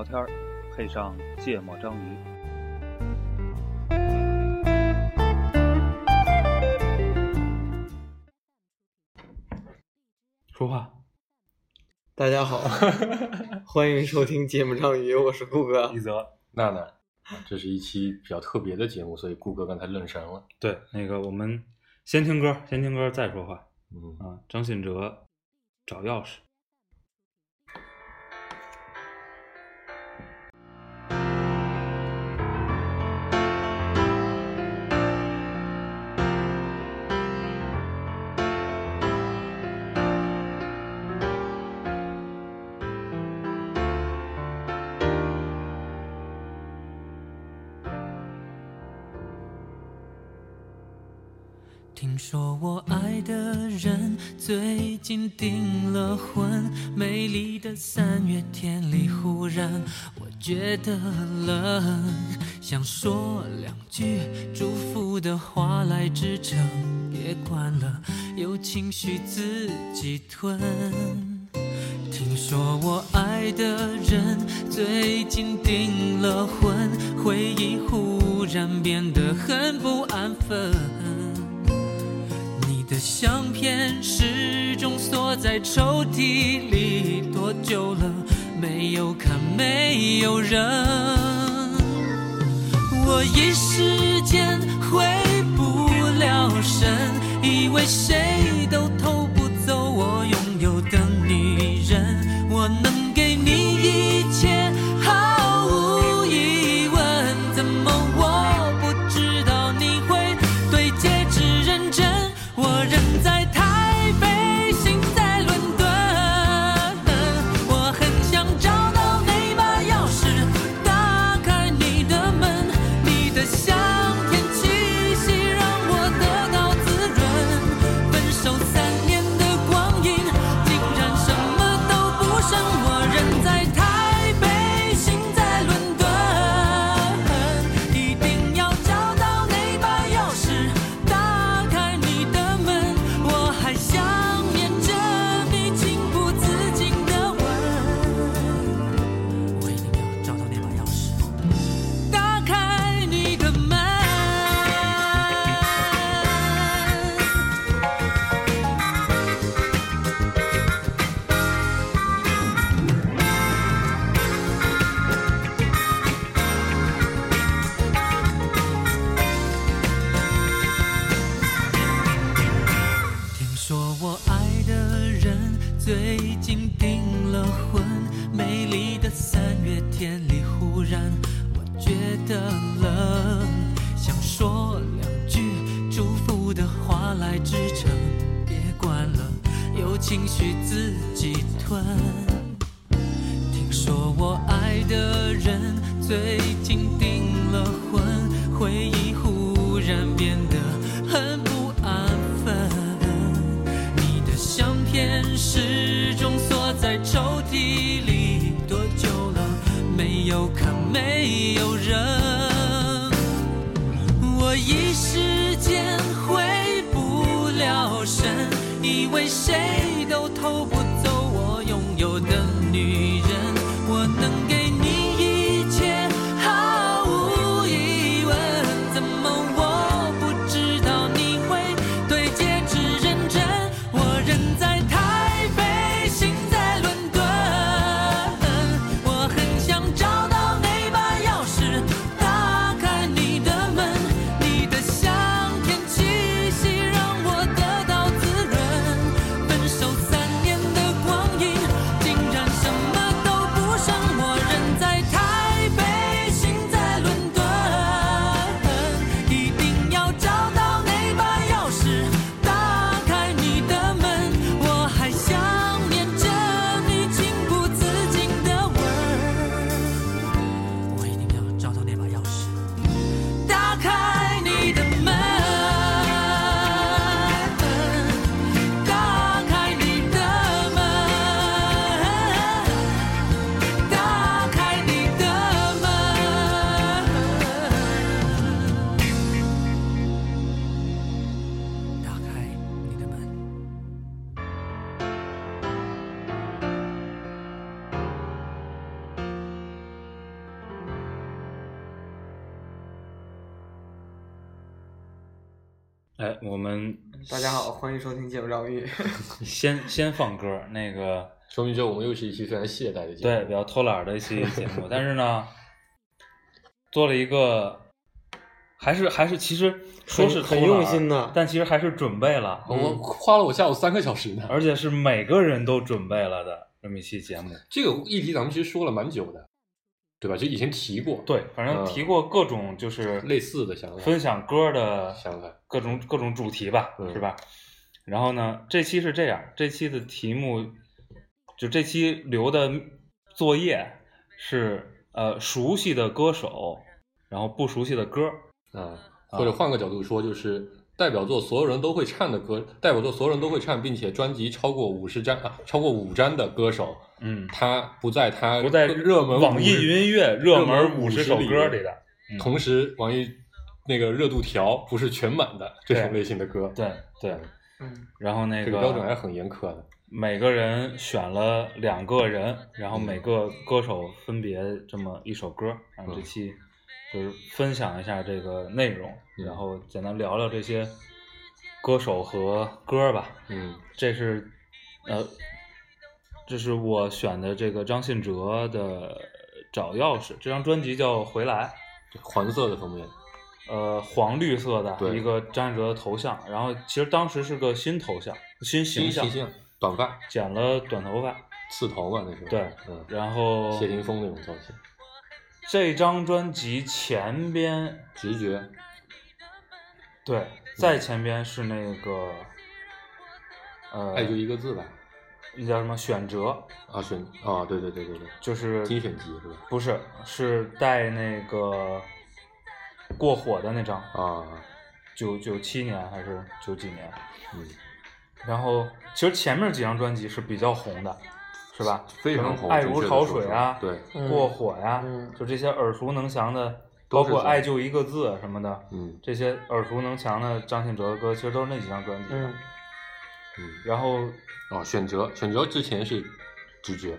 聊天，配上芥末章鱼。说话，大家好，欢迎收听芥末章鱼，我是顾哥。一泽，娜娜，啊这是一期比较特别的节目，所以顾哥刚才愣神了。对，那个我们先听歌，先听歌再说话嗯，啊。张信哲找钥匙。觉得冷，想说两句祝福的话来支撑，别管了，有情绪自己吞。听说我爱的人最近订了婚，回忆忽然变得很不安分。你的相片始终锁在抽屉里，多久了？没有看，没有人。我一时间回不了神，以为谁都可，没有人。我一时间回不了神，以为谁都偷不我们大家好，欢迎收听节目张玉。先先放歌，那个说明这我们又是一期非常懈怠的节目。对比较偷懒儿的一期节目，但是呢，做了一个，还是还是其实说是很用心的但其实还是准备了，我花了我下午三个小时呢。而且是每个人都准备了的这么一期节目。这个议题咱们其实说了蛮久的，对吧？就以前提过，对，反正嗯提过各种就是类似的想法分享歌的想法各种各种主题吧，嗯是吧？然后呢，这期是这样，这期的题目就这期留的作业是呃熟悉的歌手，然后不熟悉的歌，啊，或者换个角度说，就是代表作所有人都会唱的歌，代表作所有人都会唱，并且专辑超过五十张啊，超过五张的歌手，嗯，他不在他不在热门网易云音乐热门五五十首歌里的，嗯。同时网易那个热度条不是全满的这种类型的歌，对对，嗯，然后那这个标准还是很严苛的。每个人选了两个人，然后嗯。每个歌手分别这么一首歌，然后这嗯期就是分享一下这个内容，嗯然后简单聊聊这些歌手和歌吧。嗯这是呃，这是我选的这个张信哲的《找钥匙》这张专辑叫《回来》，黄色的封面，呃，黄绿色的一个张信哲的头像，然后其实当时是个新头像、新形象，新形象，短发，剪了短头发，刺头嘛那时候。对，嗯，然后谢霆锋那种造型，这张专辑前边，直觉，对，在前边是那个，呃，爱就一个字吧。那叫什么选择，啊，选啊，对对对对对，就是精选集是吧？不是是带那个过火的那张，啊，九九七年还是九几年？嗯，然后其实前面几张专辑是比较红的，是吧？非常红，爱如潮水啊，对，嗯过火呀，嗯就这些耳熟能详的，包括爱就一个字什么的，嗯这些耳熟能详的张信哲的歌，其实都是那几张专辑。嗯嗯，然后，哦，选择选择之前是直觉，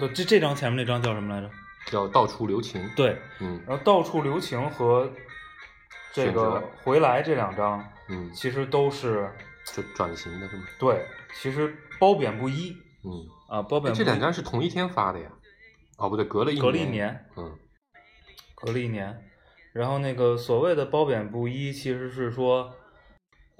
就这这张前面那张叫什么来着？叫到处留情，，对，嗯然后到处留情和这个回来这两张，嗯，其实都是就转型的是吗？对，其实褒贬不一嗯，啊，褒贬这两张是同一天发的呀？哦，不对，隔了一隔了一年，嗯。隔了一年。然后那个所谓的褒贬不一，其实是说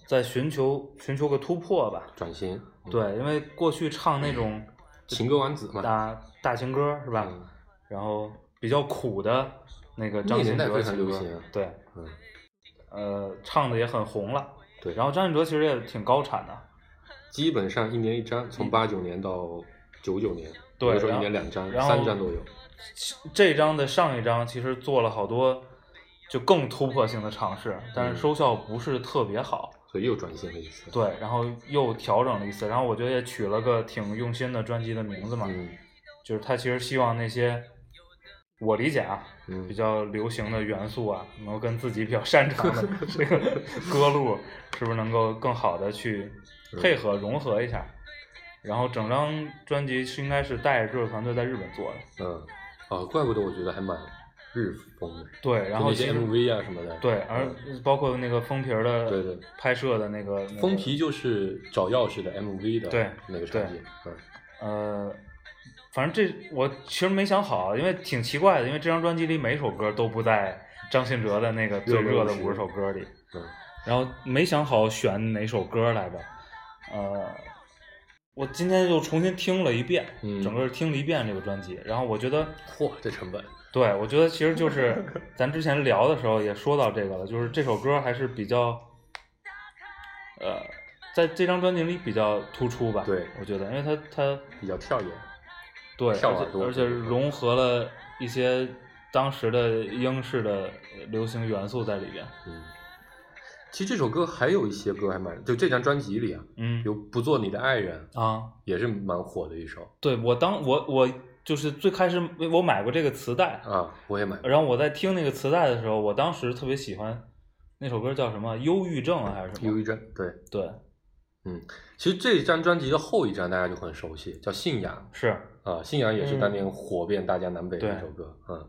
在寻求寻求个突破吧。转型，嗯，对，因为过去唱那种情歌王子嘛，大大情歌是吧？嗯。然后比较苦的那个张信哲对，嗯，呃，唱的也很红了。对，然后张信哲其实也挺高产的，基本上一年一张，从八九年到九九年，对有的时候一年两张、三张都有。这张的上一张其实做了好多就更突破性的尝试，但是嗯收效不是特别好。所以又转型了一次。对，然后又调整了一次，然后我觉得也取了个挺用心的专辑的名字嘛，嗯就是他其实希望那些我理解啊，嗯比较流行的元素啊，能够跟自己比较擅长的 这个歌路，是不是能够更好的去配合融合一下？然后整张专辑是应该是带着制作团队在日本做的，嗯，啊，怪不得我觉得还蛮日风的。对，然后 MV 啊什么的。对，而包括那个封皮儿的对对拍摄的那个那个封皮就是找钥匙的 MV 的对那个场景。嗯呃，反正这我其实没想好，因为挺奇怪的，因为这张专辑里每首歌都不在张信哲的那个最热的五十首歌里，嗯然后没想好选哪首歌来着。呃，我今天又重新听了一遍，嗯整个听了一遍这个专辑，然后我觉得，嚯，这成本。对我觉得其实就是咱之前聊的时候也说到这个了，就是这首歌还是比较，呃，在这张专辑里比较突出吧。对我觉得，因为它它比较跳跃。对，而跳耳朵且而且融合了一些当时的英式的流行元素在里边。嗯，其实这首歌还有一些歌还蛮，就这张专辑里啊，嗯有《不做你的爱人》啊，也是蛮火的一首对我当我我就是最开始我买过这个磁带，啊，我也买过。然后我在听那个磁带的时候，我当时特别喜欢那首歌叫什么？忧郁症啊还是什么？忧郁症，对，对，嗯，其实这张专辑的后一张大家就很熟悉，叫《信仰是》啊，《信仰》也是嗯当年火遍大江南北的一首歌，嗯。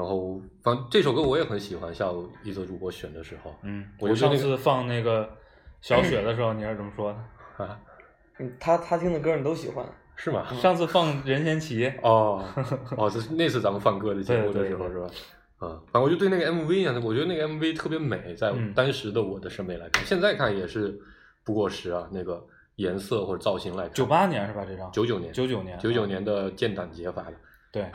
然后反正这首歌我也很喜欢，下午一泽主播选的时候，嗯，我上次放那个小雪的时候，你是怎么说的？啊，嗯他他听的歌你都喜欢，是吗？上次放任贤齐，哦哦，这是那次咱们放歌的节目的时候是吧？啊，反正我就对那个 MV 啊，我觉得那个 MV 特别美，在嗯当时的我的审美来看，现在看也是不过时啊。那个颜色或者造型来看，九八年是吧？这张九九年，九九年，九九啊年的建党节发的，对，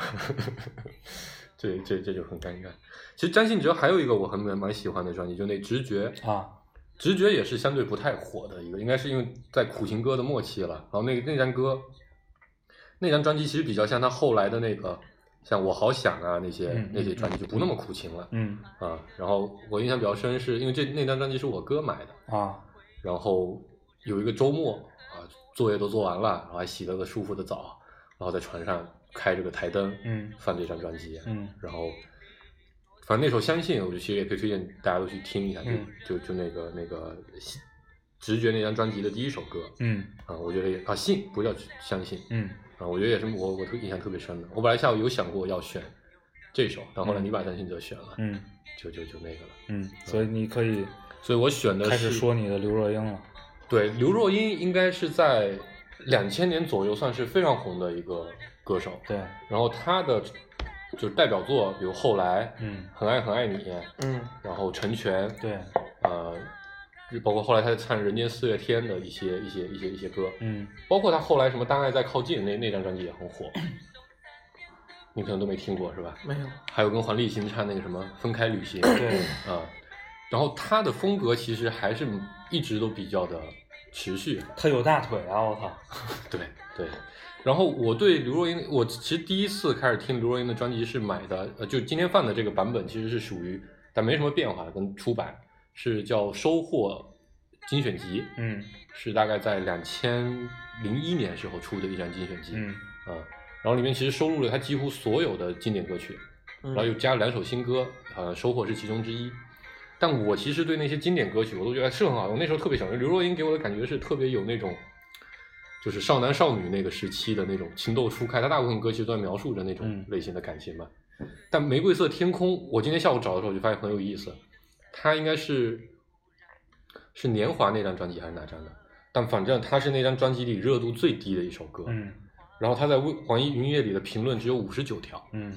这这这就很尴尬。其实张信哲还有一个我很蛮蛮喜欢的专辑，就那直觉啊，直觉也是相对不太火的一个，应该是因为在苦情歌的末期了。然后那那张歌，那张专辑其实比较像他后来的那个，像我好想啊那些、嗯那些专辑就不那么苦情了、嗯啊。然后我印象比较深是因为这那张专辑是我哥买的，啊，然后有一个周末啊，作业都做完了，然后还洗了个舒服的澡，然后在船上开这个台灯，嗯放这张专辑，嗯然后反正那首《相信》，我就其实也可以推荐大家都去听一下，嗯就就就那个那个直觉那张专辑的第一首歌嗯啊，我觉得也啊信不叫相信嗯啊，我觉得也是我我特印象特别深的。我本来下午有想过要选这首，但后来嗯你把张信哲选了，嗯就就就那个了，嗯，所以你可以所以我选的开始是说你的刘若英了。对，刘若英应该是在两千年左右算是非常红的一个歌手。对，然后他的就是代表作，比如后来，嗯。很爱很爱你，嗯。然后成全，对，呃，包括后来他唱《人间四月天》的一些一些一些一些歌，嗯。包括他后来什么《当爱在靠近》那那张专辑也很火，你可能都没听过是吧？没有，还有跟黄立行唱那个什么《分开旅行》，对，啊、然后他的风格其实还是一直都比较的持续，他有大腿啊！我操，对对，然后我对刘若英，我其实第一次开始听刘若英的专辑是买的，呃，就今天放的这个版本其实是属于，但没什么变化，跟出版是叫《收获精选集》，嗯是大概在两千零一年时候出的一张精选集，嗯啊，然后里面其实收录了他几乎所有的经典歌曲，嗯然后又加了两首新歌，呃，收获是其中之一。但我其实对那些经典歌曲，我都觉得是很好。我那时候特别喜欢刘若英，给我的感觉是特别有那种，就是少男少女那个时期的那种情窦初开。他大部分歌其实都在描述着那种嗯类型的感情嘛。但《玫瑰色天空》，我今天下午找的时候就发现很有意思，它应该是是年华那张专辑还是哪张的？但反正它是那张专辑里热度最低的一首歌。嗯然后他在微网易云音乐里的评论只有五十九条。嗯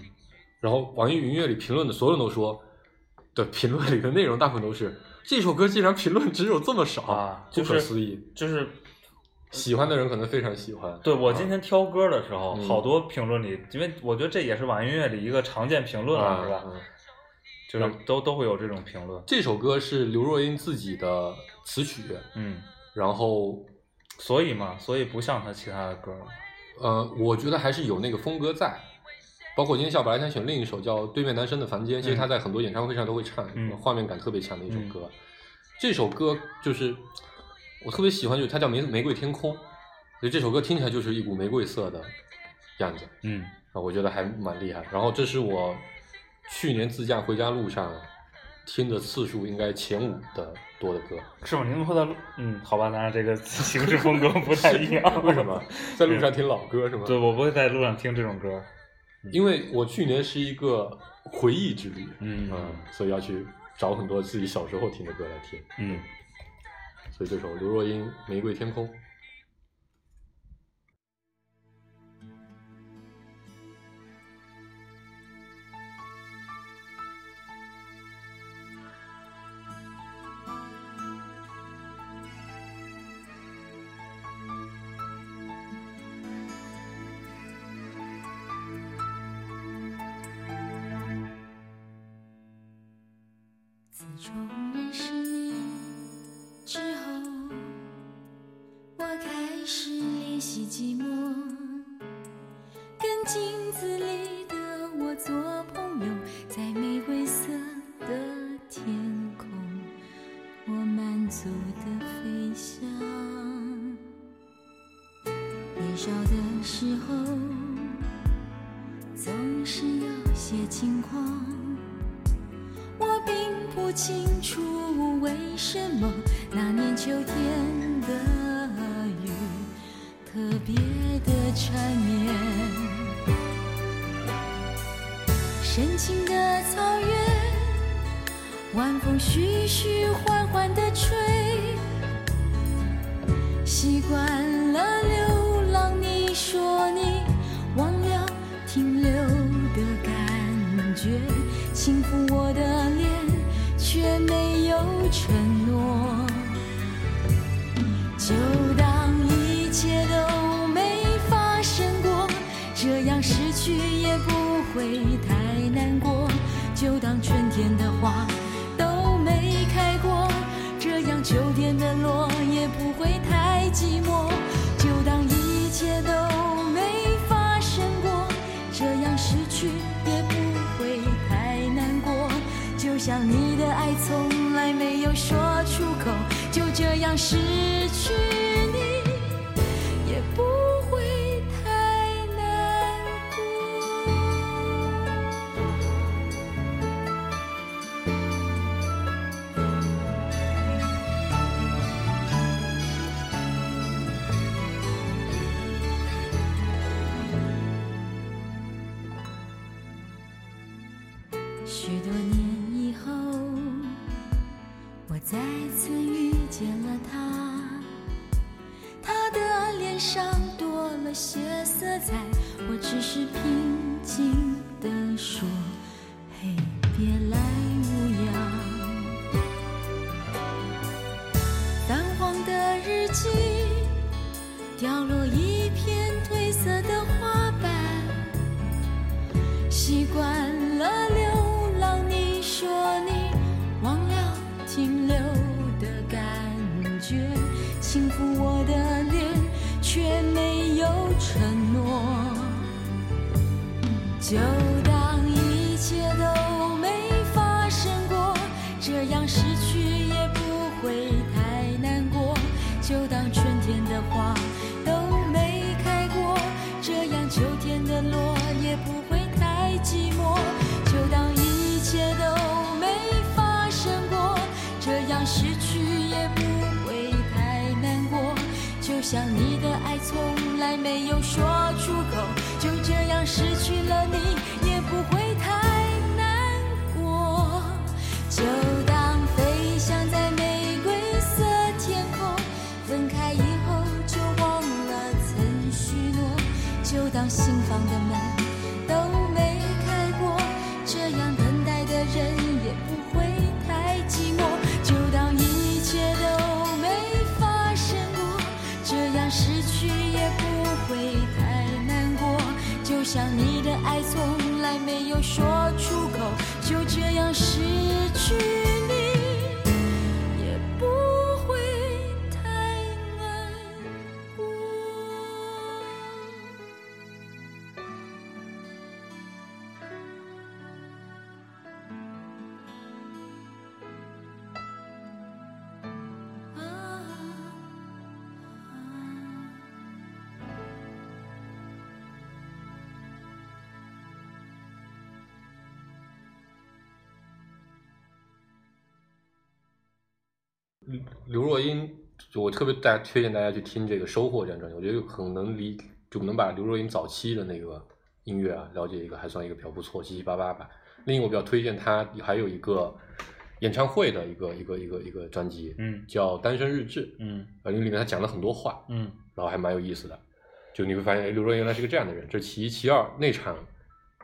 然后网易云音乐里评论的所有人都说的评论里的内容大部分都是这首歌竟然评论只有这么少不啊就是可思议。就是喜欢的人可能非常喜欢。对我今天挑歌的时候，嗯好多评论里，因为我觉得这也是网易音乐里一个常见评论了，啊是吧？嗯就是都都会有这种评论。这首歌是刘若英自己的词曲，嗯，然后所以嘛，所以不像她其他的歌。呃，我觉得还是有那个风格在。包括今天下午本来想选另一首叫《对面男生的房间》，其实他在很多演唱会上都会唱，嗯画面感特别强的一首歌。这首歌就是我特别喜欢，就是它叫《玫玫瑰天空》，所以这首歌听起来就是一股玫瑰色的样子嗯啊，我觉得还蛮厉害。然后这是我去年自驾回家路上听的次数应该前五的多的歌。是吗？您说的，嗯，好吧，当然这个 形式风格不太一样。为什么？在路上听老歌是吗？对，我不会在路上听这种歌。因为我去年是一个回忆之旅，嗯所以要去找很多自己小时候听的歌来听。嗯，所以这首刘若英《玫瑰天空》。我并不清楚为什么那年秋天的雨特别的缠绵。深情的草原，晚风徐徐缓缓地吹。习惯轻抚我的脸，却没有承诺。就当一切都没发生过，这样失去也不会太难过。就当春天的花都没开过，这样秋天的落也不会太寂寞。就当一切都像你的爱从来没有说出口，就这样失去。想你的爱从来没有说出口，就这样失去了你，也不会太难过。就当飞翔在玫瑰色天空，分开以后就忘了曾许诺。就当心房的想你的爱从来没有说出口，就这样失去。刘若英，就我特别大推荐大家去听这个《收获》这张专辑，我觉得很能理，就能把刘若英早期的那个音乐啊了解一个，还算一个比较不错，七七八八吧。另一个我比较推荐她还有一个演唱会的一个一个一个一个专辑，嗯叫《单身日志》，嗯啊，因为里面她讲了很多话，嗯然后还蛮有意思的。就你会发现，哎刘若英原来是个这样的人。这其一，其二，那场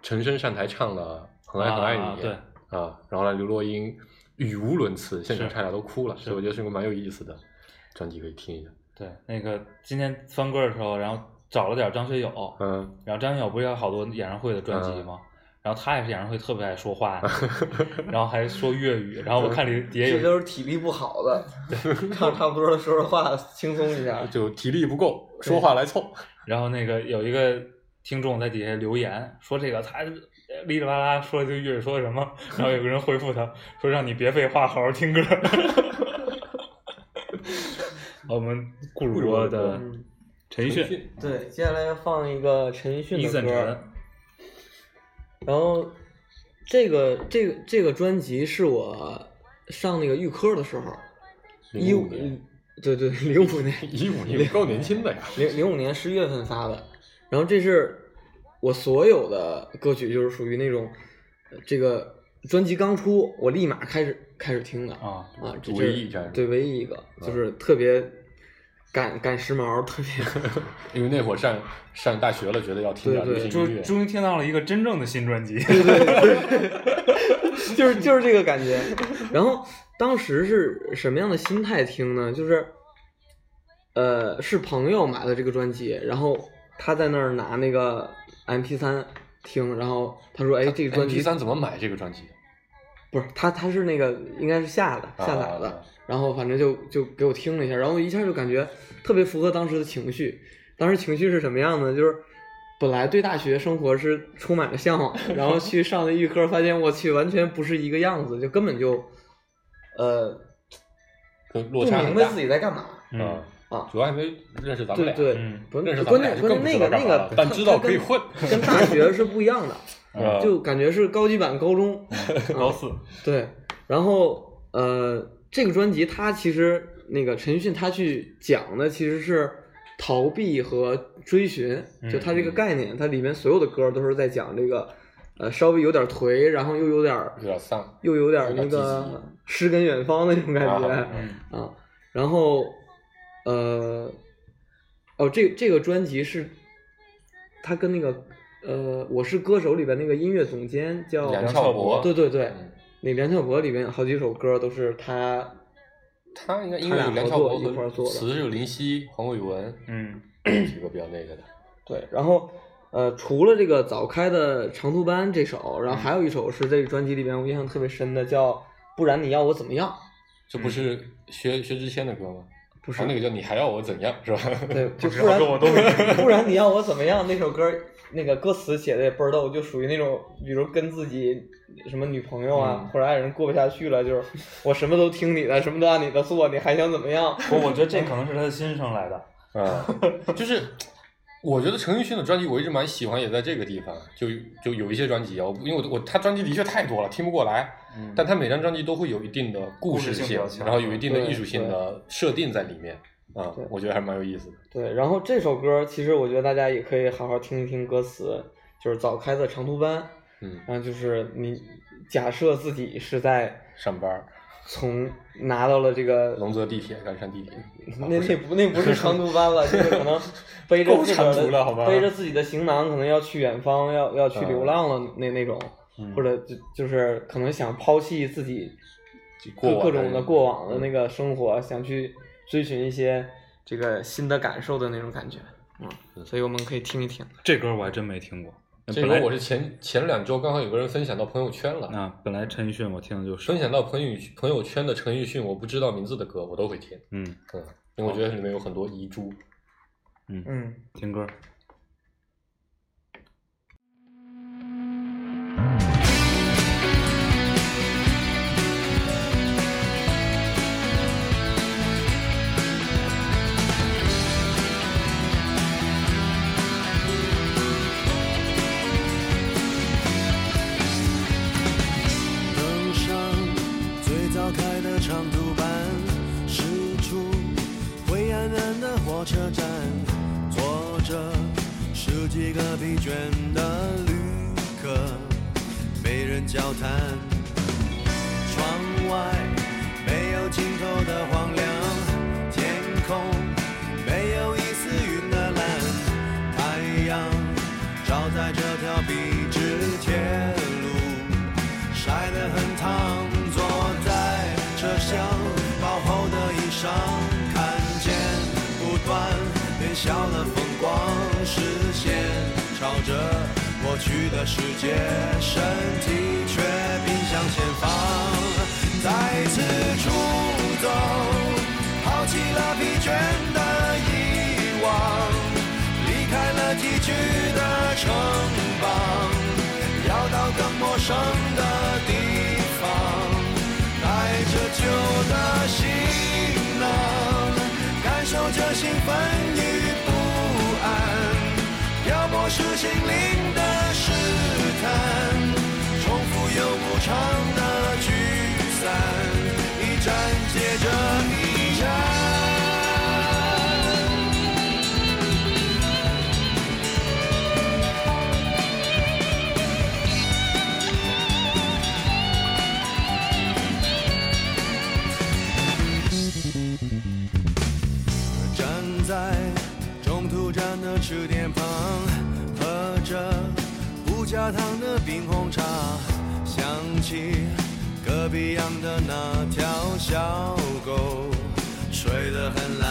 陈升上台唱了《很爱很爱你》啊对啊然后呢，刘若英语无伦次，现场差点都哭了，是所以我觉得是个蛮有意思的专辑，可以听一下。对，那个今天翻歌的时候，然后找了点张学友，嗯，然后张学友不是有好多演唱会的专辑吗？然后他也是演唱会特别爱说话，然后还说粤语，然后我看里底下这有都是体力不好的，唱差不多的说说话，轻松一下。就体力不够，说话来凑。然后那个有一个听众在底下留言说这个他哩哩吧啦说了句粤语说什么，然后有个人回复他说让你别废话，好好听歌。我们顾主播的嗯陈奕迅，对，接下来要放一个陈奕迅的歌，，然后这个这个这个专辑是我上那个预科的时候，一05年对对零五年 一五年够年轻的呀。零零五年十一月份发的，然后这是我所有的歌曲就是属于那种呃这个专辑刚出，我立马开始开始听的啊，啊，这唯是一一站对唯一一个，就是特别赶赶时髦，特别 因为那会儿上上大学了，觉得要听点对对终流行音乐。终于听到了一个真正的新专辑。对对 就是就是这个感觉。然后当时是什么样的心态听呢？就是，呃，是朋友买的这个专辑，然后他在那儿拿那个 M P 三听，然后他说：“哎，这个专辑 P 三怎么买这个专辑？不是他，他是那个应该是下的下载的，啊然后反正就就给我听了一下，然后一下就感觉特别符合当时的情绪。当时情绪是什么样的？就是本来对大学生活是充满了向往，然后去上了预科，发现我去完全不是一个样子，就根本就呃跟不明白自己在干嘛嗯啊。啊。主要还没认识咱们俩，对对嗯，不认识咱们俩就更不键关键那个那个，但知道跟可以混。跟大学是不一样的，啊。就感觉是高级版高中。高四，对，然后呃，这个专辑它其实那个陈奕迅他去讲的其实是逃避和追寻，就他这个概念，它里面所有的歌都是在讲这个呃稍微有点颓，然后又有点有点丧。又有点那个诗跟远方那种感觉啊嗯。啊，然后呃哦，这这个专辑是他跟那个呃我是歌手里边那个音乐总监叫梁翘柏对对对。嗯那梁翘柏里边好几首歌都是他，他应该音他俩乐有梁合翘柏作一块儿做的词是有林夕、黄伟文嗯 几个比较那个的。对，然后呃，除了这个早开的长途班这首，然后还有一首是这个专辑里边我印象特别深的，叫不然你要我怎么样？这不是薛薛之谦的歌吗？不是啊，那个叫你还要我怎样是吧？对，就知不然我都没不 然你要我怎么样？那首歌那个歌词写的也倍儿逗，就属于那种，比如跟自己什么女朋友啊、嗯或者爱人过不下去了，就是我什么都听你的，什么都按你的做，你还想怎么样？我我觉得这可能是他的心声来的。啊，就是我觉得陈奕迅的专辑我一直蛮喜欢，也在这个地方，就就有一些专辑啊，因为我我他专辑的确太多了，听不过来，嗯。但他每张专辑都会有一定的故事性然后有一定的艺术性的设定在里面啊对，我觉得还蛮有意思的。对，然后这首歌其实我觉得大家也可以好好听一听歌词，就是早开的长途班，嗯，然后就是你假设自己是在上班，从拿到了这个龙泽地铁、鞍山地铁，那那不那不是长途班了，就是可能 背着自个儿长途了好吧的背着自己的行囊，可能要去远方，要要去流浪了那那种，嗯或者就就是可能想抛弃自己过各各种的过往的那个生活，想去追寻一些这个新的感受的那种感觉，嗯，所以我们可以听一听。这歌我还真没听过。这本来个我是前前两周刚好有个人分享到朋友圈了，啊，本来陈奕迅我听的就是分享到朋友朋友圈的陈奕迅，我不知道名字的歌我都会听，嗯嗯，因为我觉得里面有很多遗珠。嗯嗯，听歌。登上最早开的长途班驶出灰暗暗的火车站坐着十几个疲倦的人交谈。窗外没有尽头的荒凉，天空没有一丝云的蓝，太阳照在这条笔直铁路。晒得很烫，坐在车厢薄厚的衣裳，看见不断变小的风光，视线朝着过去的世界，身体却并向前方，再次出走，抛弃了疲倦的遗忘，离开了崎岖的城邦。要到更陌生的地方，带着旧的行囊，感受着兴奋与。漂泊是心灵的试探，重复又无常的聚散，一站接着一加糖的冰红茶，想起隔壁养的那条小狗，睡得很懒。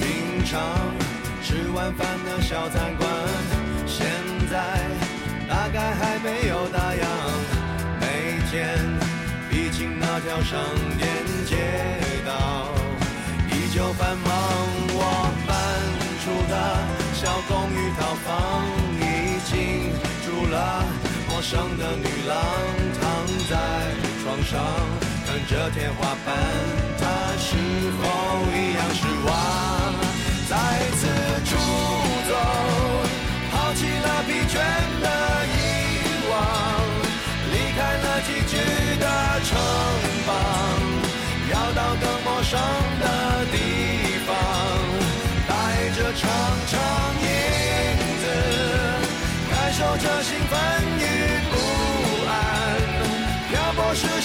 平常吃晚饭的小餐馆，现在大概还没有打烊。每天必经那条商店街道，依旧繁忙。我搬出的小公寓套房，已经住了陌生的女郎，躺在床上看着天花板，她是否一样失望？再次出走，抛弃了疲倦的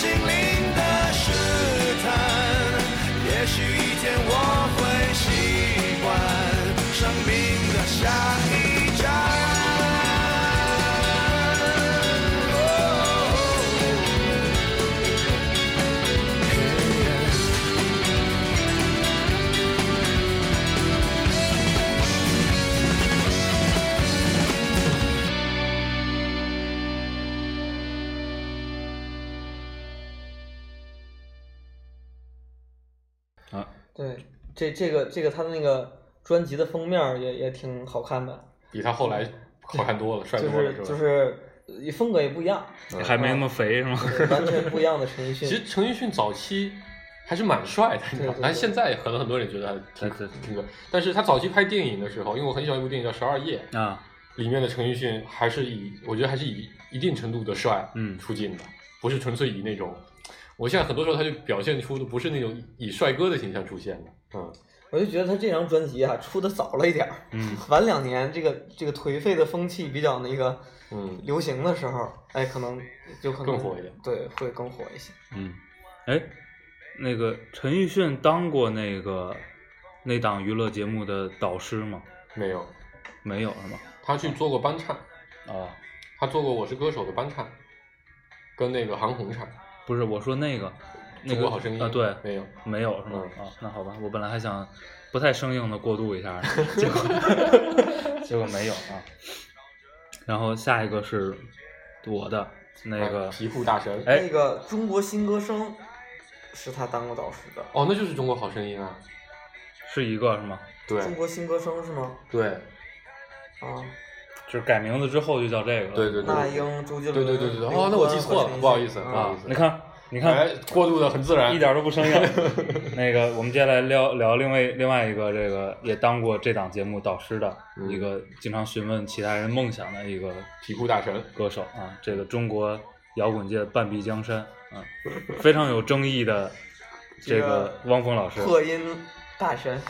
泊是这这个这个他的那个专辑的封面也也挺好看的，比他后来好看多了，帅多了，吧？是就是呃风格也不一样，还没那么肥是吗？完全不一样的陈奕迅。其实陈奕迅早期还是蛮帅的，你知道但现在可能很多人觉得他挺挺个，但是他早期拍电影的时候，因为我很喜欢一部电影叫《十二夜》，啊，里面的陈奕迅还是以我觉得还是以一定程度的帅嗯出镜的，不是纯粹以那种。我现在很多时候他就表现出的不是那种以帅哥的形象出现的，嗯，我就觉得他这张专辑啊出的早了一点儿，嗯，晚两年这个这个颓废的风气比较那个嗯流行的时候，哎，可能就可能更火一点对，会更火一些。嗯，哎，那个陈奕迅当过那个那档娱乐节目的导师吗？没有，没有是吗？他去做过班唱，啊，他做过《我是歌手》的班唱，跟那个韩红唱，不是，我说那个那个中国好声音啊，对，没有，没有是吗？嗯啊，那好吧，我本来还想不太生硬的过渡一下，结果结果没有啊。然后下一个是我的那个皮裤大神，哎那个中国新歌声是他当过导师的，哦，那就是中国好声音啊，是一个是吗？对中国新歌声是吗？对啊，就是改名字之后就叫这个了。对对对那英、周杰伦，对对对对对，哦，那我记错了，不好意思，迅不好意思，你看，你看，哎，过渡的很自然，一点都不生硬。那个，我们接下来聊聊另外另外一个这个也当过这档节目导师的嗯一个经常询问其他人梦想的一个皮裤大神，歌手啊，这个中国摇滚界半壁江山啊，非常有争议的 这个汪峰老师。破音大神，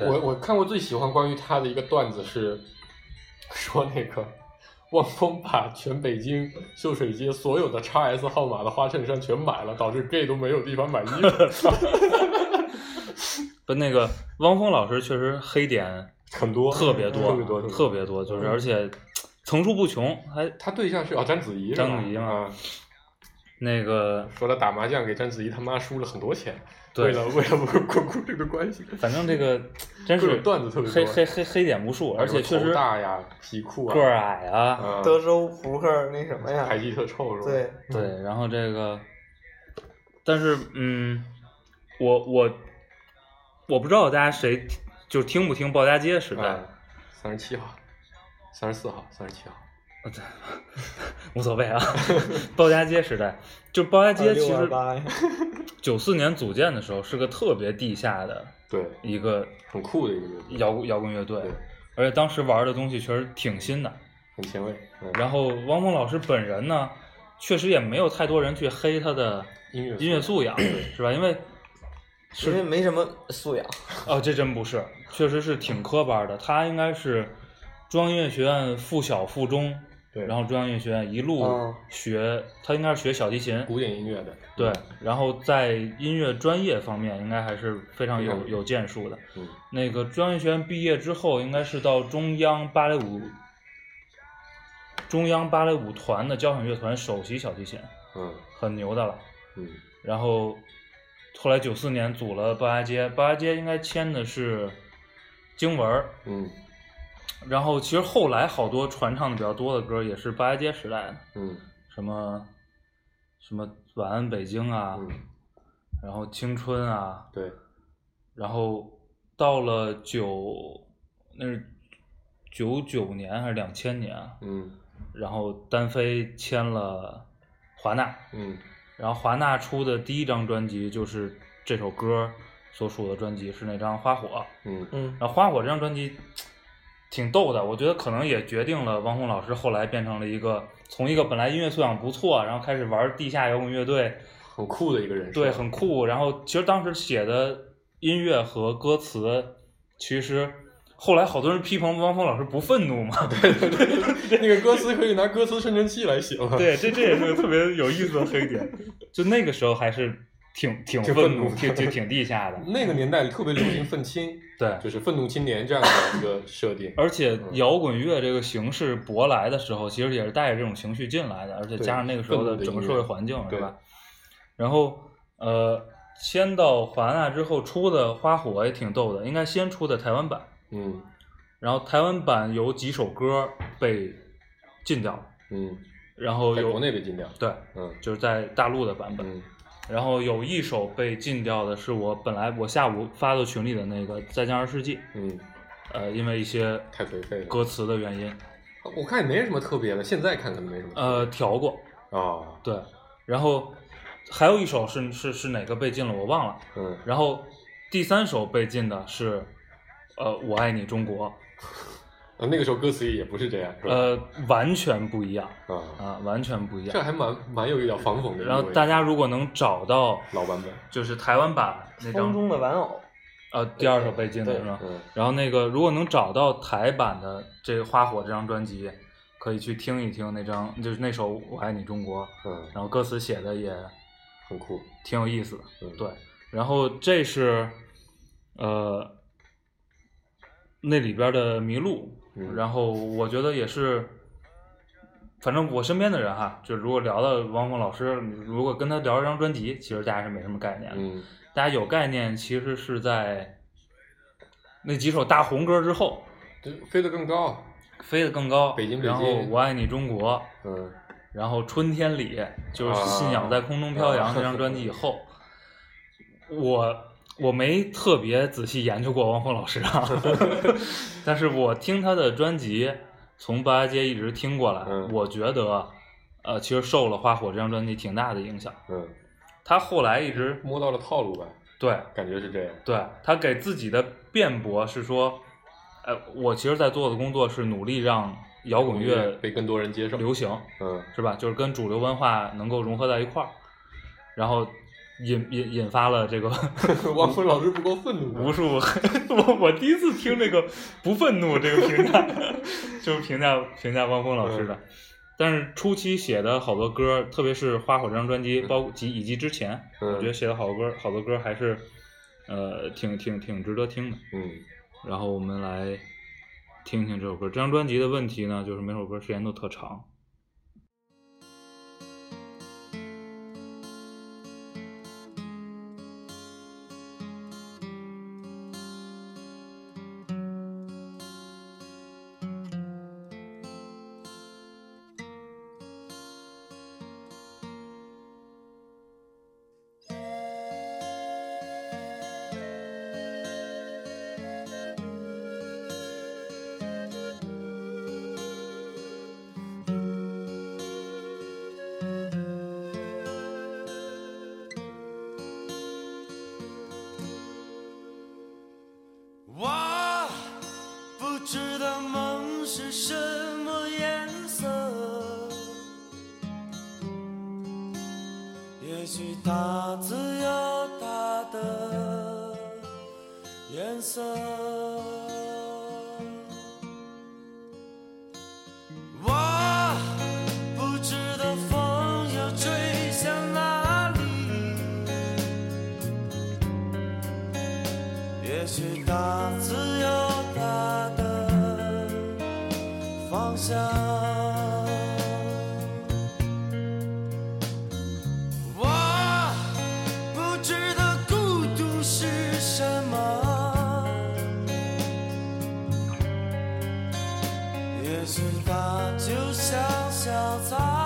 我我看过最喜欢关于他的一个段子是，说那个汪峰把全北京秀水街所有的 x S 号码的花衬衫全买了，导致 gay 都没有地方买衣服，不，那个汪峰老师确实黑点很多，特别多，特别多，特别多，就是嗯而且层出不穷，还他对象是啊章子怡章子怡嘛啊，那个说他打麻将给章子怡他妈输了很多钱，对为了为了巩巩固这个关系，反正这个 真是段子特别多黑黑黑黑点无数，而且确实头大呀，皮裤啊，个儿矮啊，啊，德州扑克那什么呀？牌技特臭是吧？对，对，然后这个，但是嗯，我我我不知道大家谁就听不听鲍家街时代，啊，三十七号，三十四号，三十七号，无所谓啊。鲍家街时代，就鲍家街其实九四年组建的时候是个特别地下的对，一个很酷的一个，摇滚摇滚乐队对，而且当时玩的东西确实挺新的。很前卫，嗯然后汪峰老师本人呢，确实也没有太多人去黑他的音乐音乐素养，是吧？因为因为没什么素养。哦，这真不是，确实是挺科班的。他应该是中央音乐学院附小附中，对。然后中央音乐学院一路哦学，他应该是学小提琴，古典音乐的，对，然后在音乐专业方面应该还是非常有有建树的。嗯，那个中央音乐学院毕业之后，应该是到中央芭蕾舞中央芭蕾舞团的交响乐团首席小提琴，嗯。很牛的了。嗯。然后后来九四年组了八家街，八家街应该签的是经文儿，嗯然后其实后来好多传唱的比较多的歌也是八家街时代的，嗯。什么什么晚安北京啊，嗯，然后青春啊，对，然后到了九那是九九年还是两千年啊，嗯。然后单飞签了华纳，嗯。然后华纳出的第一张专辑就是这首歌所属的专辑是那张《花火》，嗯。嗯。然后《花火》这张专辑挺逗的，我觉得可能也决定了汪峰老师后来变成了一个从一个本来音乐素养不错，然后开始玩地下摇滚乐队，很酷的一个人设，对，很酷。然后其实当时写的音乐和歌词，其实后来好多人批评汪峰老师不愤怒嘛，对对对那个歌词可以拿歌词生成器来写嘛，对，这这也是个特别有意思的黑点。就那个时候还是挺挺愤怒，挺挺挺挺地下的。那个年代特别流行愤青，对，就是愤怒青年这样的一个设定，而且摇滚乐这个形式舶来的时候，其实也是带着这种情绪进来的，而且加上那个时候的整个社会环境，是对吧？然后呃，先到华纳之后出的《花火》也挺逗的，应该先出的台湾版，嗯然后台湾版有几首歌被禁掉了，嗯，然后有在国内被禁掉，对，嗯就是在大陆的版本，嗯然后有一首被禁掉的是我本来我下午发到群里的那个《再见二世纪》，嗯，呃，因为一些太颓废了。歌词的原因，我看也没什么特别的，现在看可能没什么，呃，调过，啊，对，然后还有一首是是是哪个被禁了我忘了，嗯。然后第三首被禁的是，呃，我爱你中国，啊，那个时候歌词也不是这样，是吧？呃，完全不一样啊，啊，完全不一样。这还蛮蛮有一点反讽的。然后大家如果能找到，老版本，就是台湾版那风张，中的玩偶，呃，第二首被禁的是吧？嗯然后那个如果能找到台版的这个《花火》这张专辑，可以去听一听那张，就是那首《我爱你中国》，嗯，然后歌词写的也很酷，挺有意思的。嗯，对，然后这是呃那里边的麋鹿，嗯然后我觉得也是，反正我身边的人哈，就如果聊到汪峰老师，如果跟他聊一张专辑，其实大家是没什么概念的。嗯大家有概念，其实是在那几首大红歌之后，就飞得更高，飞得更高，北京北然后我爱你中国，嗯然后春天里就是啊信仰在空中飘扬啊这张专辑以后，我我没特别仔细研究过汪峰老师啊，但是我听他的专辑从八家街一直听过来，嗯我觉得呃其实受了《花火》这张专辑挺大的影响。嗯，他后来一直摸到了套路吧，对感觉是这样，对他给自己的辩驳是说，呃，我其实在做的工作是努力让摇滚乐被更多人接受，流行，嗯是吧？就是跟主流文化能够融合在一块儿，然后引引引发了这个 汪峰老师不够愤怒，无数我我第一次听这个不愤怒这个评价，就是评价评价汪峰老师的。但是初期写的好多歌，特别是《花火》这张专辑，包括及以及之前，嗯我觉得写的好多歌，好多歌还是呃挺挺挺值得听的。嗯然后我们来听听这首歌。这张专辑的问题呢，就是每首歌时间都特长。也许它就像小草。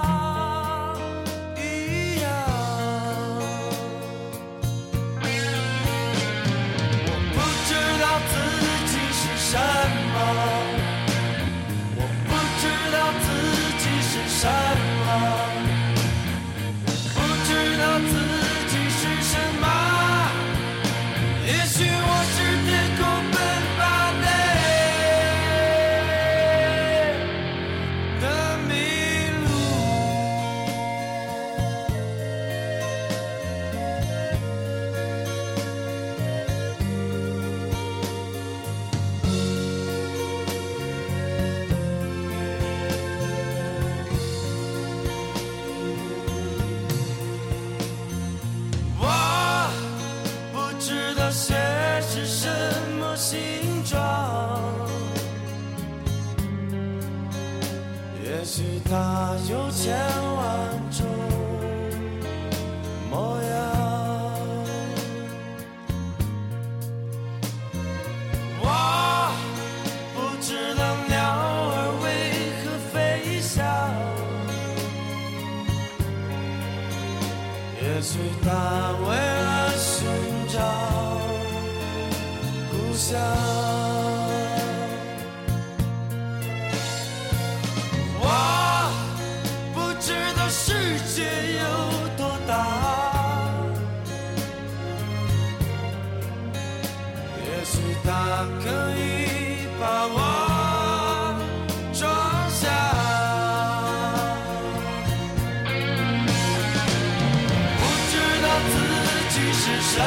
是什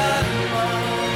么，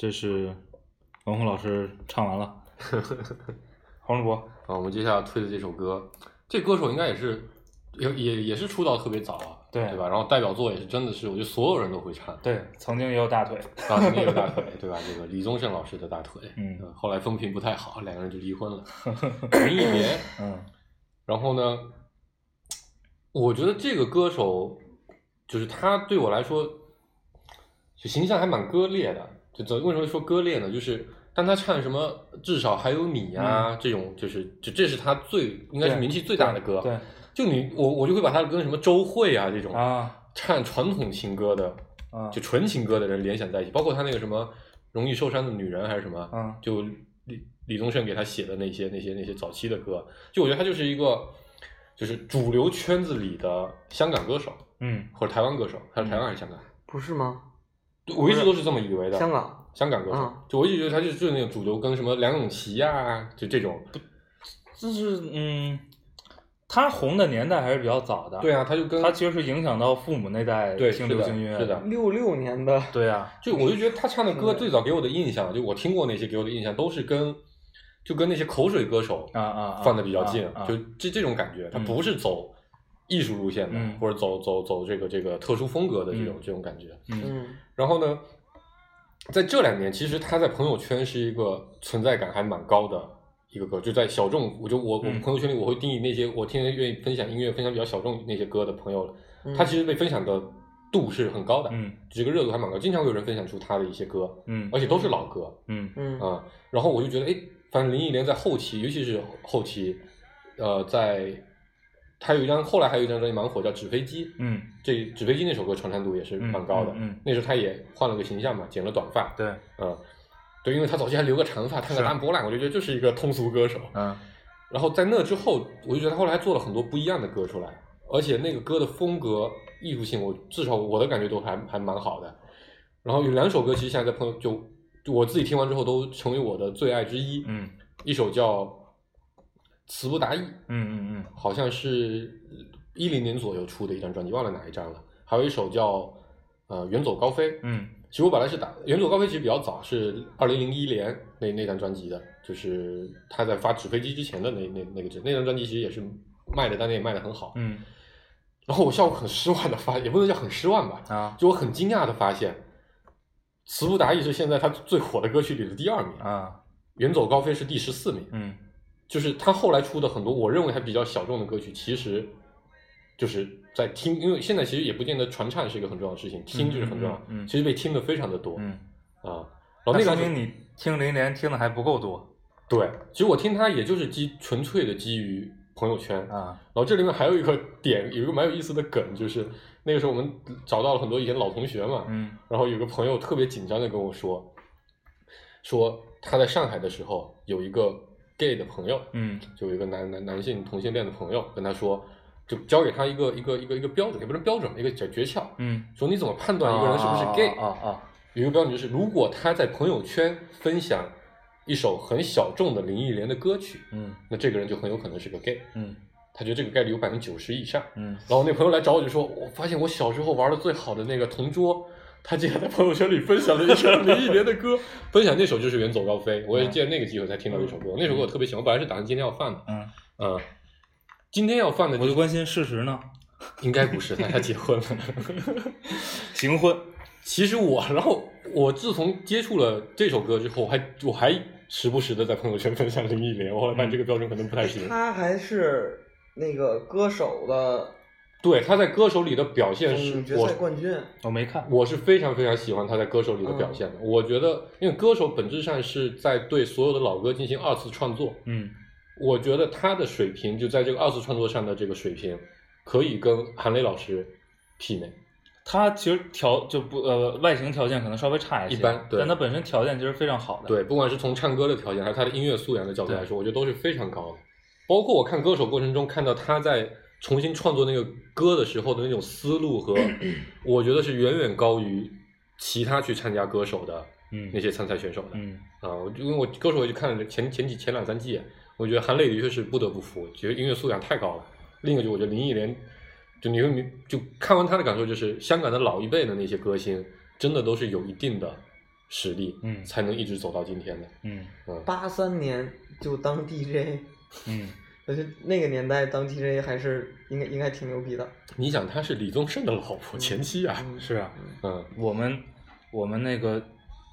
这是王红老师唱完了，黄主播，啊，我们接下来推的这首歌，这歌手应该也是也也也是出道特别早啊，对对吧？然后代表作也是真的是，我觉得所有人都会唱。对，曾经也有大腿，啊，曾经也有大腿，对吧？这个李宗盛老师的大腿，嗯呃后来风评不太好，两个人就离婚了，林忆莲。嗯然后呢，我觉得这个歌手就是他对我来说，就形象还蛮割裂的。就怎为什么说割裂呢？就是当他唱什么“至少还有你”啊、这种，就是就这是他最应该是名气最大的歌。对就你我我就会把他跟什么周蕙啊这种啊唱传统情歌的，啊就纯情歌的人联想在一起，包括他那个什么容易受伤的女人还是什么，嗯就李李宗盛给他写的那些那些那些早期的歌，就我觉得他就是一个就是主流圈子里的香港歌手嗯或者台湾歌手，他是台湾还是香港？不是吗？对我一直都是这么以为的。香港。香港歌手，嗯。就我一直觉得他就是就是那种主流，跟什么梁咏琪呀、就这种，就是嗯，他红的年代还是比较早的。对啊，他就跟他其实是影响到父母那代对听是的流行音乐是的。六六年的，对啊，就我就觉得他唱的歌嗯最早给我的印象，就我听过那些给我的印象都是跟就跟那些口水歌手啊啊啊放的比较近，啊啊。就这这种感觉，他嗯。不是走艺术路线的，嗯。或者走走走这个这个特殊风格的这种、嗯。这种感觉。嗯。嗯然后呢，在这两年，其实他在朋友圈是一个存在感还蛮高的一个歌，就在小众，我就我我嗯朋友圈里我会定义那些我天天愿意分享音乐、分享比较小众那些歌的朋友，嗯。他其实被分享的度是很高的，嗯这个热度还蛮高，经常会有人分享出他的一些歌，嗯而且都是老歌嗯嗯。啊、然后我就觉得，哎，反正林忆莲在后期，尤其是后期，呃，在他有一张后来还有一张专辑蛮火，叫《纸飞机》，嗯，这《纸飞机》那首歌传唱度也是蛮高的。嗯嗯嗯那时候他也换了个形象嘛，剪了短发。对，嗯，对，因为他早期还留个长发，烫个是大波浪，我就觉得就是一个通俗歌手。嗯然后在那之后，我就觉得他后来还做了很多不一样的歌出来，而且那个歌的风格、艺术性，我至少我的感觉都还还蛮好的。然后有两首歌，其实现在在朋友就就我自己听完之后都成为我的最爱之一。嗯一首叫《词不达意》，嗯嗯嗯。好像是一零年左右出的一张专辑，忘了哪一张了。还有一首叫呃《远走高飞》，嗯。其实我本来是打《远走高飞》，其实比较早，是二零零一年那那张专辑的，就是他在发《纸飞机》之前的那那那个那张专辑，其实也是卖的，但是也卖的很好。嗯。然后我下午很失望的发，也不能叫很失望吧，啊。就我很惊讶的发现，《词不达意》是现在他最火的歌曲里的第二名，啊远走高飞》是第十四名。嗯就是他后来出的很多我认为还比较小众的歌曲，其实就是在听，因为现在其实也不见得传唱是一个很重要的事情，听就是很重要，嗯嗯嗯其实被听的非常的多，嗯，啊，然后那那个说明你听林忆莲听的还不够多。对，其实我听他也就是基纯粹的基于朋友圈，啊。然后这里面还有一个点，有一个蛮有意思的梗，就是那个时候我们找到了很多以前老同学嘛，嗯然后有个朋友特别紧张的跟我说，说他在上海的时候有一个 gay 的朋友，嗯就有一个男男男性同性恋的朋友跟他说，就教给他一个一个一个一个标准，也不是标准，一个诀诀窍，嗯，说你怎么判断一个人是不是 gay？、啊啊有一个标准就是，如果他在朋友圈分享一首很小众的林忆莲的歌曲，嗯那这个人就很有可能是个 gay。嗯他觉得这个概率有百分之九十以上。嗯然后那朋友来找我就说，我发现我小时候玩的最好的那个同桌，他竟然在朋友圈里分享了一首林忆莲的歌，分享那首就是《远走高飞》，我也是借那个机会才听到这首歌。那首歌我特别喜欢，我本来是打算今天要放的，嗯，嗯，今天要放的就我就关心事实呢，应该不是他，他结婚了。行婚。其实我，然后我自从接触了这首歌之后，我还我还时不时的在朋友圈分享林忆莲，我后来发现这个标准可能不太行。他还是那个歌手的对，他在歌手里的表现是决我赛冠军。我没看，我是非常非常喜欢他在歌手里的表现的。我觉得，因为歌手本质上是在对所有的老歌进行二次创作，嗯我觉得他的水平就在这个二次创作上的这个水平，可以跟韩磊老师媲美。他其实条就不呃外形条件可能稍微差一些，一般对但他本身条件其实非常好的。，对，不管是从唱歌的条件，还是他的音乐素养的角度来说，我觉得都是非常高的。包括我看歌手过程中看到他在重新创作那个歌的时候的那种思路和，我觉得是远远高于其他去参加歌手的嗯。那些参赛选手的。嗯。啊，我就因为我歌手我就看了前前几前两三季，我觉得韩磊的确是不得不服，觉得音乐素养太高了。另一个就我觉得林忆莲，就你会明就看完他的感受就是，香港的老一辈的那些歌星，真的都是有一定的实力，嗯。才能一直走到今天的。嗯。嗯，八三年就当 DJ，嗯而且那个年代当 DJ 还是应该应该挺牛逼的。你想她是李宗盛的老婆前妻啊，嗯是啊，嗯，我们我们那个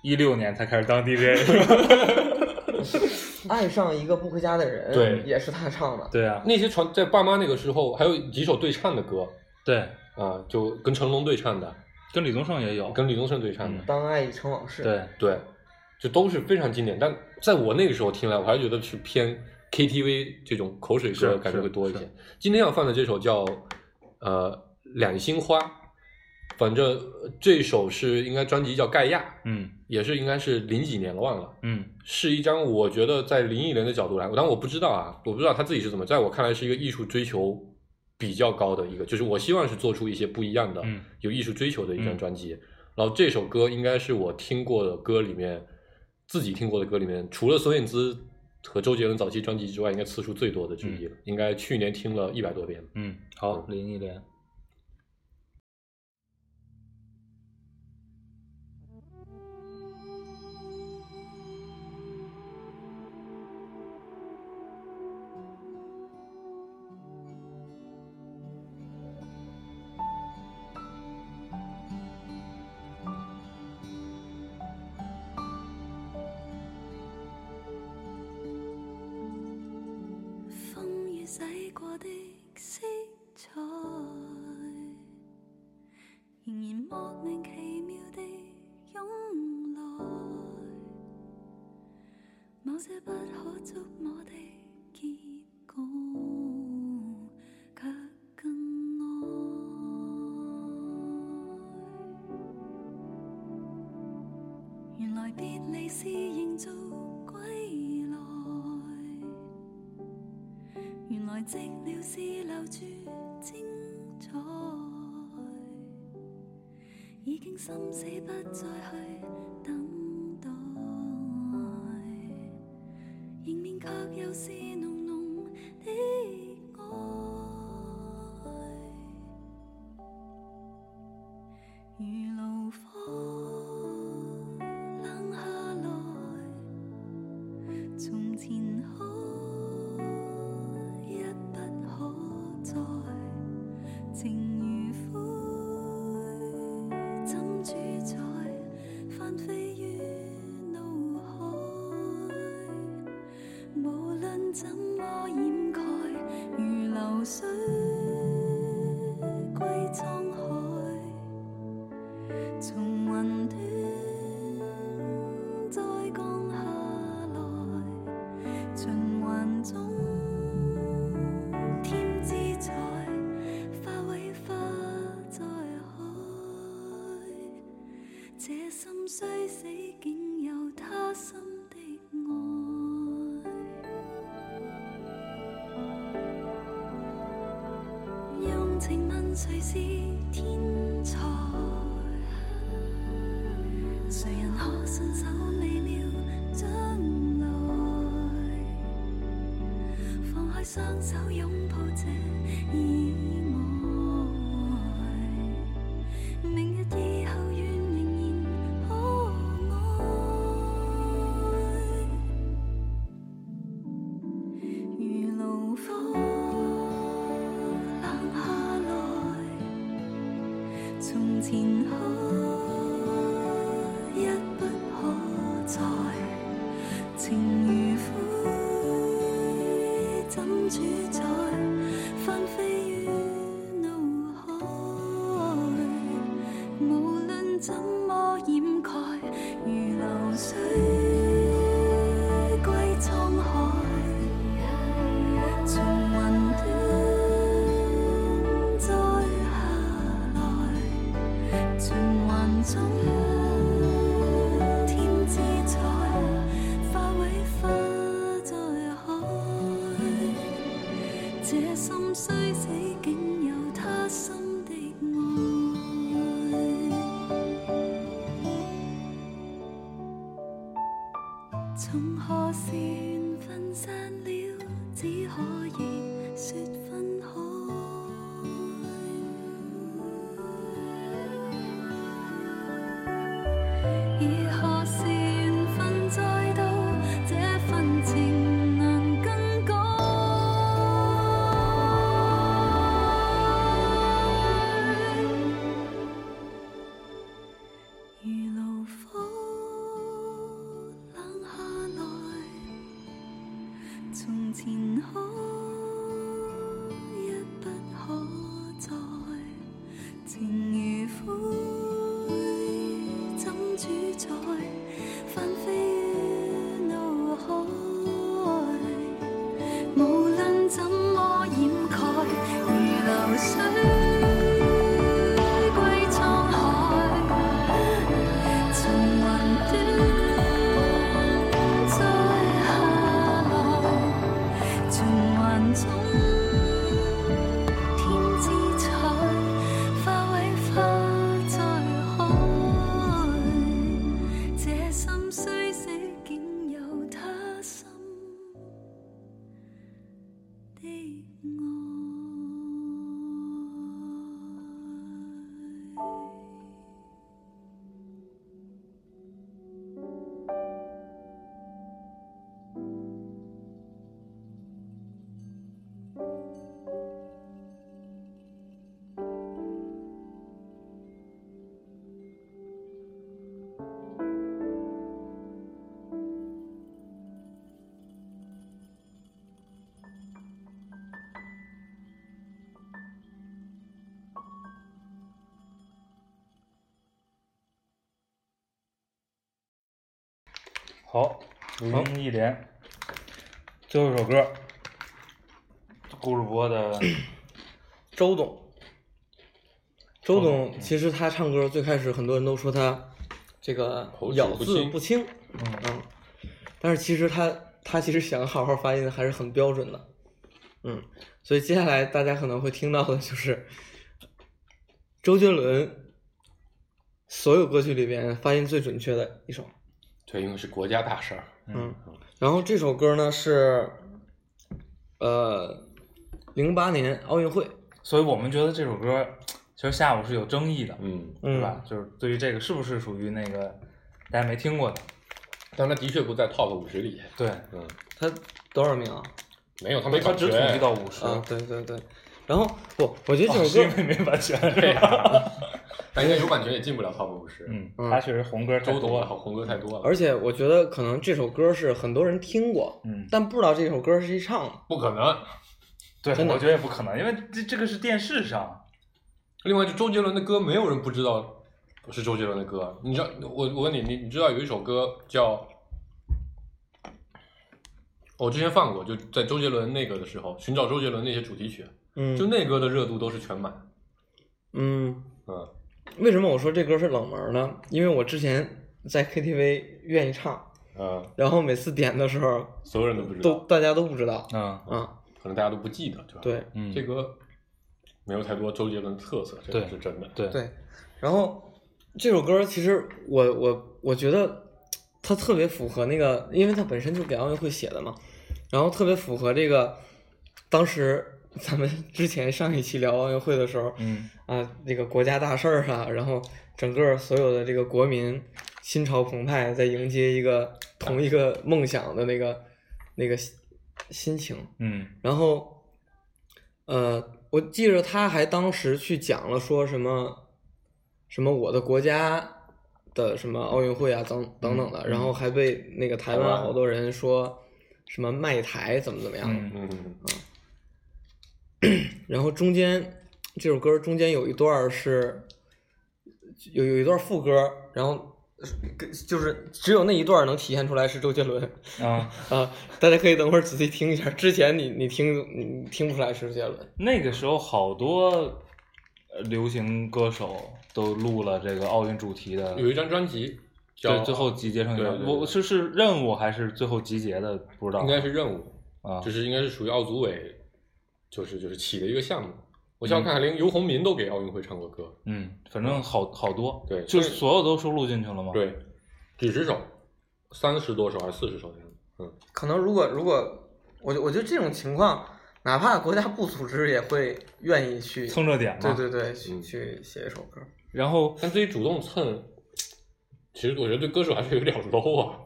一六年才开始当 DJ，爱上一个不回家的人，对也是他唱的。对啊，那些传在爸妈那个时候，还有几首对唱的歌对，啊，就跟成龙对唱的，跟李宗盛也有，跟李宗盛对唱的，嗯当爱已成往事。，对，对，就都是非常经典。但在我那个时候听来，我还觉得是偏 KTV 这种口水歌感觉会多一些。今天要放的这首叫呃《两心花》，反正呃这首是应该专辑叫《盖亚》，嗯也是应该是零几年了，忘了。嗯是一张我觉得在林忆莲的角度来，但我不知道啊，我不知道她自己是怎么，在我看来是一个艺术追求比较高的一个，就是我希望是做出一些不一样的、嗯有艺术追求的一张嗯专辑。然后这首歌应该是我听过的歌里面，自己听过的歌里面，除了孙燕姿和周杰伦早期专辑之外应该次数最多的之一了应该去年听了一百多遍嗯好林忆莲洗过的色彩，仍然莫名其妙地涌来，某些不可捉摸的。心思不再去。虽死，竟有他心的爱。用情问谁是天才？谁人可信守未了将来？放开双手拥抱这意外。好，五音一连，最后一首歌，顾世博的 周董，周董其实他唱歌最开始很多人都说他这个咬字不清。不清，嗯，但是其实他他其实想好好发音还是很标准的，嗯，所以接下来大家可能会听到的就是周杰伦所有歌曲里边发音最准确的一首，对，因为是国家大事儿。嗯，然后这首歌呢是呃零八年奥运会，所以我们觉得这首歌其实下午是有争议的，嗯，嗯是吧？就是对于这个是不是属于那个大家没听过的？但它的确不在 top 五十里。对，嗯，它多少名啊？没有，他没他只统计到五十、啊，对对对，然后不，我觉得哦这首歌是因为没版权，是吧？但应该有版权也进不了 top 五十。嗯，嗯他确实红歌太周董多了，红歌太多了，而且我觉得可能这首歌是很多人听过，嗯，但不知道这首歌是谁唱的。不可能。对，我觉得也不可能，因为这这个是电视上，另外，就周杰伦的歌，没有人不知道是周杰伦的歌。你知道，我我问你，你你知道有一首歌叫，我之前放过，就在周杰伦那个的时候，寻找周杰伦那些主题曲，嗯，就那歌的热度都是全满。嗯，嗯，为什么我说这歌是冷门呢？因为我之前在 KTV 愿意唱，嗯，然后每次点的时候所有人都不知道，都大家都不知道，嗯嗯，可能大家都不记得，对吧？，对。嗯，这歌没有太多周杰伦特色，这个是真的。对。对，然后这首歌其实我我我觉得它特别符合那个，因为它本身就给奥运会写的嘛，然后特别符合这个当时咱们之前上一期聊奥运会的时候，嗯啊，那个国家大事儿啊，然后整个所有的这个国民心潮澎湃，在迎接一个同一个梦想的那个那个心心情。嗯然后，呃，我记着他还当时去讲了说什么什么我的国家的什么奥运会啊等等等的，然后还被那个台台湾湾好多人说什么卖台怎么怎么样的。嗯嗯，然后中间这首歌中间有一段是有有一段副歌，然后跟就是只有那一段能体现出来是周杰伦啊，啊，大家可以等会儿仔细听一下，之前你你听你听不出来是周杰伦，那个时候好多呃流行歌手都录了这个奥运主题的，有一张专辑叫对，最后集结成一张，对对对。我是是任务还是最后集结的，不知道，应该是任务，啊，就是应该是属于奥组委，就是就是起的一个项目。我想看看，连游鸿明都给奥运会唱过歌，嗯，反正好好多，对就是所有都收录进去了吗？，对，几十首，三十多首还是四十首那样。嗯，可能如果如果我觉我觉得这种情况，哪怕国家不组织也会愿意去，蹭热点嘛。对对对，去嗯去写一首歌，然后但自己主动蹭，其实我觉得对歌手还是有点 low 啊。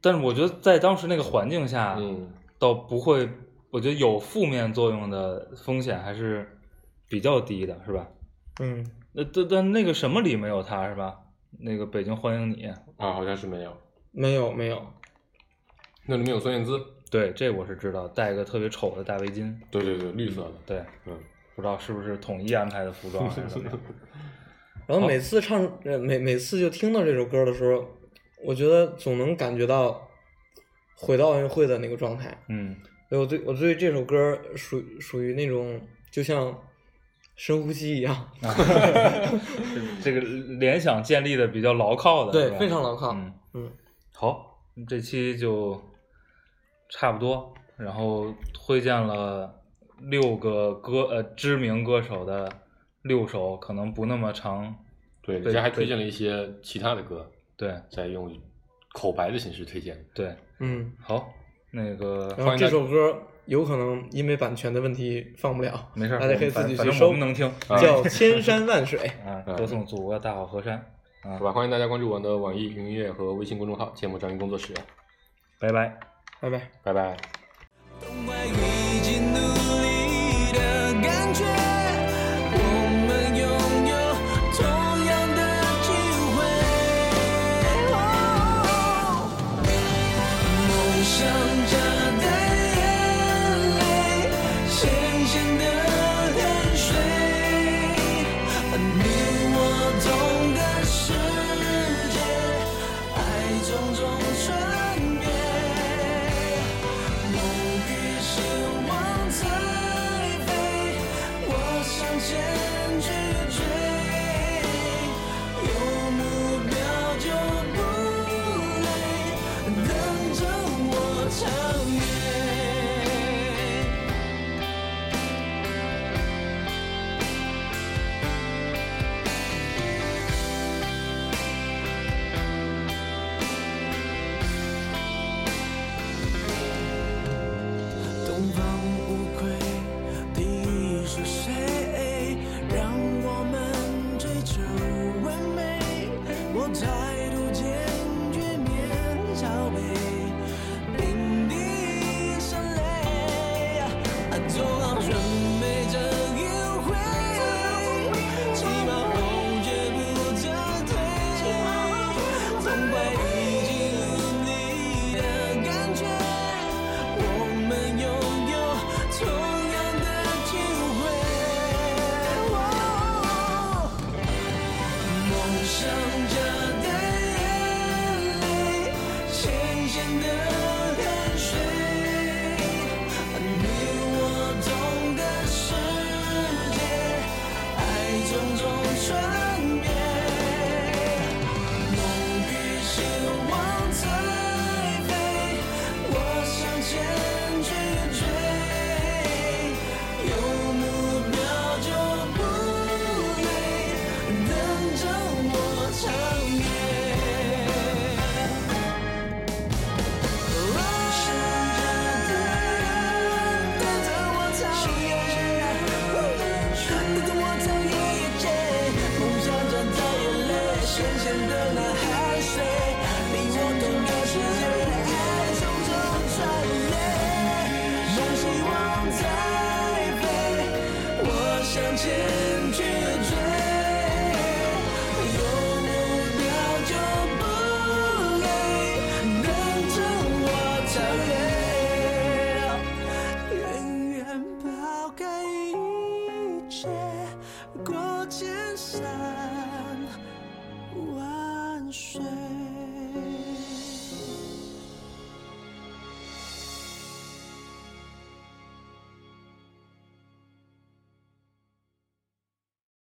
但是我觉得在当时那个环境下，嗯，倒不会，我觉得有负面作用的风险还是比较低的，是吧？嗯，那但但那个什么里没有他是吧？那个北京欢迎你，啊，好像是没有。没有没有，那里面有孙燕姿，对，这我是知道，戴个特别丑的大围巾，对对对，绿色的。对，嗯，不知道是不是统一安排的服装还是怎么样。然后每次唱呃每每次就听到这首歌的时候，我觉得总能感觉到回到奥运会的那个状态。嗯我对我对这首歌属属于那种就像深呼吸一样，啊，这个联想建立的比较牢靠的，对非常牢靠嗯嗯。好，这期就差不多，然后推荐了六个歌呃知名歌手的六首可能不那么长，对，对人家还推荐了一些其他的歌，对在用口白的形式推荐。对，嗯，好，那个然后这首歌有可能因为版权的问题放不了，没事儿，大家可以自己去搜们，能听叫《千山万水》。啊，歌颂祖国大好河山啊好，吧，欢迎大家关注我的网易云音乐和微信公众号“芥末章鱼工作室拜拜。拜拜。拜拜。